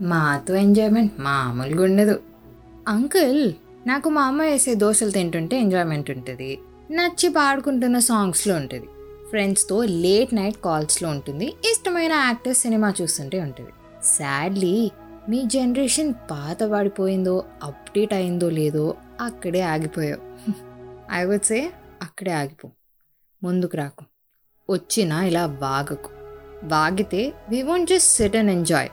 మాతో ఎంజాయ్మెంట్ మామూలుగా ఉండదు. అంకుల్ నాకు మా అమ్మ వేసే దోశలు తింటుంటే ఎంజాయ్మెంట్ ఉంటుంది. నచ్చి పాడుకుంటున్న సాంగ్స్లో ఉంటుంది. ఫ్రెండ్స్తో లేట్ నైట్ కాల్స్లో ఉంటుంది. ఇష్టమైన యాక్టర్స్ సినిమా చూస్తుంటే ఉంటుంది. సాడ్లీ మీ జనరేషన్ పాత పడిపోయిందో అప్డేట్ అయిందో లేదో అక్కడే ఆగిపోయావు. ఐ వుడ్ సే అక్కడే ఆగిపో. ముందుకు రాకు. వచ్చినా ఇలా వాగకు. వాగితే we won't just sit and enjoy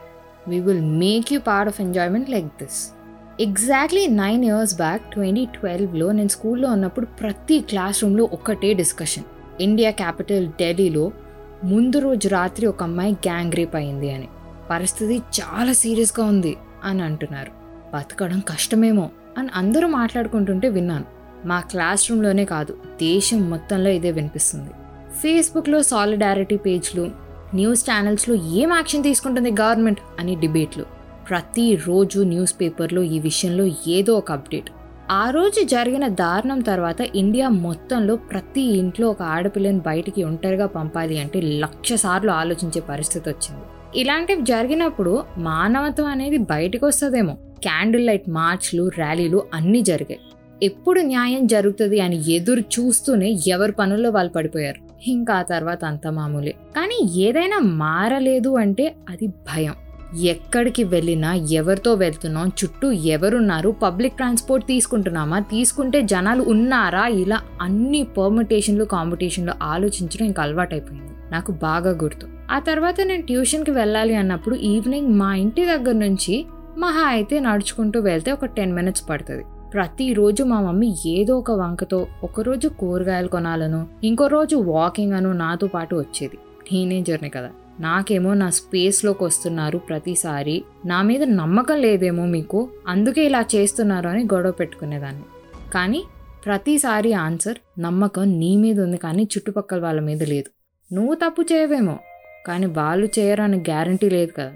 we will make you part of enjoyment like this exactly nine years back twenty ట్వెల్వ్లో నేను స్కూల్లో ఉన్నప్పుడు ప్రతి క్లాస్ రూమ్లో ఒకటే డిస్కషన్ ఇండియా క్యాపిటల్ ఢిల్లీలో ముందు రోజు రాత్రి ఒక అమ్మాయి గ్యాంగ్ రేప్ అయింది అని. పరిస్థితి చాలా సీరియస్గా ఉంది అని అంటున్నారు. బతకడం కష్టమేమో అని అందరూ మాట్లాడుకుంటుంటే విన్నాను. మా క్లాస్ రూమ్లోనే కాదు దేశం మొత్తంలో ఇదే వినిపిస్తుంది. ఫేస్బుక్లో సాలిడారిటీ పేజ్లు న్యూస్ ఛానల్స్లో ఏం యాక్షన్ తీసుకుంటుంది గవర్నమెంట్ అని డిబేట్లు. ప్రతిరోజు న్యూస్ పేపర్లో ఈ విషయంలో ఏదో ఒక అప్డేట్. ఆ రోజు జరిగిన దారుణం తర్వాత ఇండియా మొత్తంలో ప్రతి ఇంట్లో ఒక ఆడపిల్లని బయటికి ఒంటరిగా పంపాలి అంటే లక్ష సార్లు ఆలోచించే పరిస్థితి వచ్చింది. ఇలాంటివి జరిగినప్పుడు మానవత్వం అనేది బయటకు వస్తుందేమో. క్యాండిల్ లైట్ మార్చ్లు ర్యాలీలు అన్నీ జరిగాయి. ఎప్పుడు న్యాయం జరుగుతుంది అని ఎదురు చూస్తూనే ఎవరి పనుల్లో వాళ్ళు పడిపోయారు? ఇంకా ఆ తర్వాత అంత మామూలే. కానీ ఏదైనా మారలేదు అంటే అది భయం. ఎక్కడికి వెళ్ళినా ఎవరితో వెళ్తున్నాం చుట్టూ ఎవరున్నారు పబ్లిక్ ట్రాన్స్పోర్ట్ తీసుకుంటున్నామా తీసుకుంటే జనాలు ఉన్నారా ఇలా అన్ని పర్మిటేషన్లు కాంపిటీషన్లు ఆలోచించడం ఇంకా అలవాటైపోయింది. నాకు బాగా గుర్తు. ఆ తర్వాత నేను ట్యూషన్కి వెళ్ళాలి అన్నప్పుడు ఈవినింగ్ మా ఇంటి దగ్గర నుంచి మహా అయితే నడుచుకుంటూ వెళ్తే ఒక టెన్ మినిట్స్ పడుతుంది. ప్రతిరోజు మా మమ్మీ ఏదో ఒక వంకతో ఒకరోజు కూరగాయలు కొనాలను ఇంకో రోజు వాకింగ్ అను నాతో పాటు వచ్చేది. టీనేజర్ని కదా. నాకేమో నా స్పేస్లోకి వస్తున్నారు ప్రతిసారి. నా మీద నమ్మకం లేదేమో మీకు? అందుకే ఇలా చేస్తున్నారు అని గొడవ పెట్టుకునేదాన్ని. కానీ ప్రతిసారి ఆన్సర్ నమ్మకం నీ మీద ఉంది కానీ చుట్టుపక్కల వాళ్ళ మీద లేదు. నువ్వు తప్పు చేయవేమో కానీ వాళ్ళు చేయరని గ్యారంటీ లేదు కదా.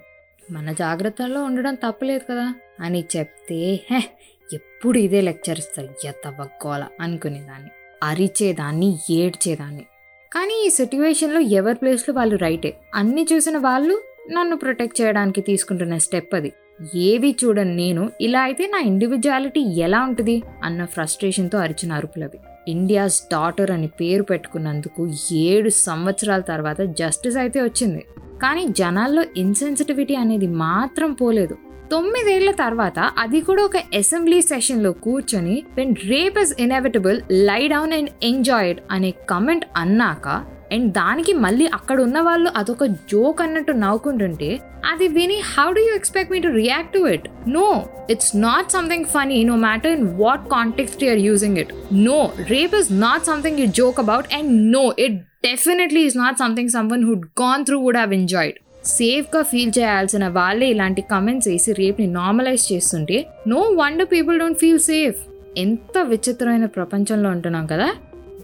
మన జాగ్రత్తల్లో ఉండడం తప్పులేదు కదా అని చెప్తే హే ఎప్పుడు ఇదే లెక్చర్ ఇస్తారు? ఎత్తవగ్గోల అనుకునేదాన్ని. అరిచేదాన్ని ఏడ్చేదాన్ని. కానీ ఈ సిట్యువేషన్లో ఎవరి ప్లేస్లో వాళ్ళు రైటే అన్ని చూసిన వాళ్ళు నన్ను ప్రొటెక్ట్ చేయడానికి తీసుకుంటున్న స్టెప్ అది. ఏవి చూడను నేను ఇలా అయితే నా ఇండివిజువాలిటీ ఎలా ఉంటుంది? అన్న ఫ్రస్ట్రేషన్తో అరిచిన అరుపులవి. ఇండియాస్ డాటర్ అని పేరు పెట్టుకున్నందుకు ఏడు సంవత్సరాల తర్వాత జస్టిస్ అయితే వచ్చింది. కానీ జనాల్లో ఇన్సెన్సిటివిటీ అనేది మాత్రం పోలేదు. తొమ్మిదేళ్ళ తర్వాత అది కూడా ఒక అసెంబ్లీ సెషన్లో కూర్చొని when rape is inevitable lie down and enjoy it అనే కమెంట్ అన్నాక అండ్ దానికి మళ్ళీ అక్కడ ఉన్న వాళ్ళు అదొక జోక్ అన్నట్టు నవ్వుకుంటుంటే అది విని how do you expect me to react to it no it's not something funny no matter in what context you're using it no rape is not something you joke about and no it definitely is not something someone who'd gone through would have enjoyed సేఫ్గా feel చేయాల్సిన వాళ్ళే ఇలాంటి comments వేసి రేప్ని normalise చేస్తుంటే no wonder people don't feel safe ఎంత విచిత్రమైన ప్రపంచంలో ఉంటున్నాం కదా?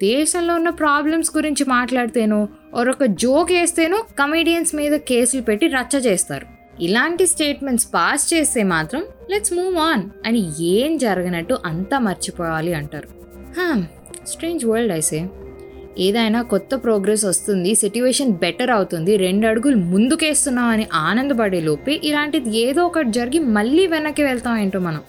దేశంలో ఉన్న ప్రాబ్లమ్స్ గురించి మాట్లాడితేనో ఒక జోక్ వేస్తేనో కమీడియన్స్ మీద కేసులు పెట్టి రచ్చ చేస్తారు. ఇలాంటి స్టేట్మెంట్స్ పాస్ చేస్తే మాత్రం లెట్స్ మూవ్ ఆన్ అని ఏం జరగనట్టు అంతా మర్చిపోవాలి అంటారు. స్ట్రేంజ్ వరల్డ్ ఐసే ఏదైనా కొత్త ప్రోగ్రెస్ వస్తుంది సిట్యువేషన్ బెటర్ అవుతుంది రెండు అడుగులు ముందుకేస్తున్నాం అని ఆనందపడే లోపే ఇలాంటిది ఏదో ఒకటి జరిగి మళ్ళీ వెనక్కి వెళ్తాం ఏంటో మనం.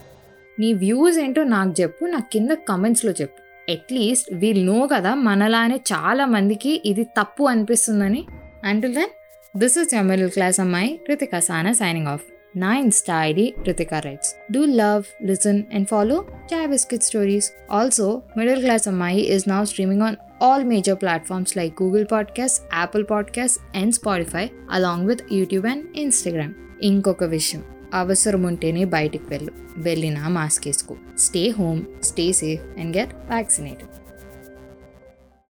నీ వ్యూస్ ఏంటో నాకు చెప్పు నా కింద కమెంట్స్లో చెప్పు. అట్లీస్ట్ వీల్ నో కదా మనలానే చాలా మందికి ఇది తప్పు అనిపిస్తుందని. Until then this is your middle class అమ్మాయి కృతిక సానా సైనింగ్ ఆఫ్ నా insta ID Ritika writes do love listen and follow chai biscuit stories also middle class అమ్మాయి is now streaming on all major platforms like Google Podcasts, Apple Podcasts, and Spotify, along with YouTube and Instagram. ఇంకొక విషయం అవసరం ఉంటేనే బయటికి వెళ్ళు వెళ్ళినా mask వేసుకో stay home stay safe and get vaccinated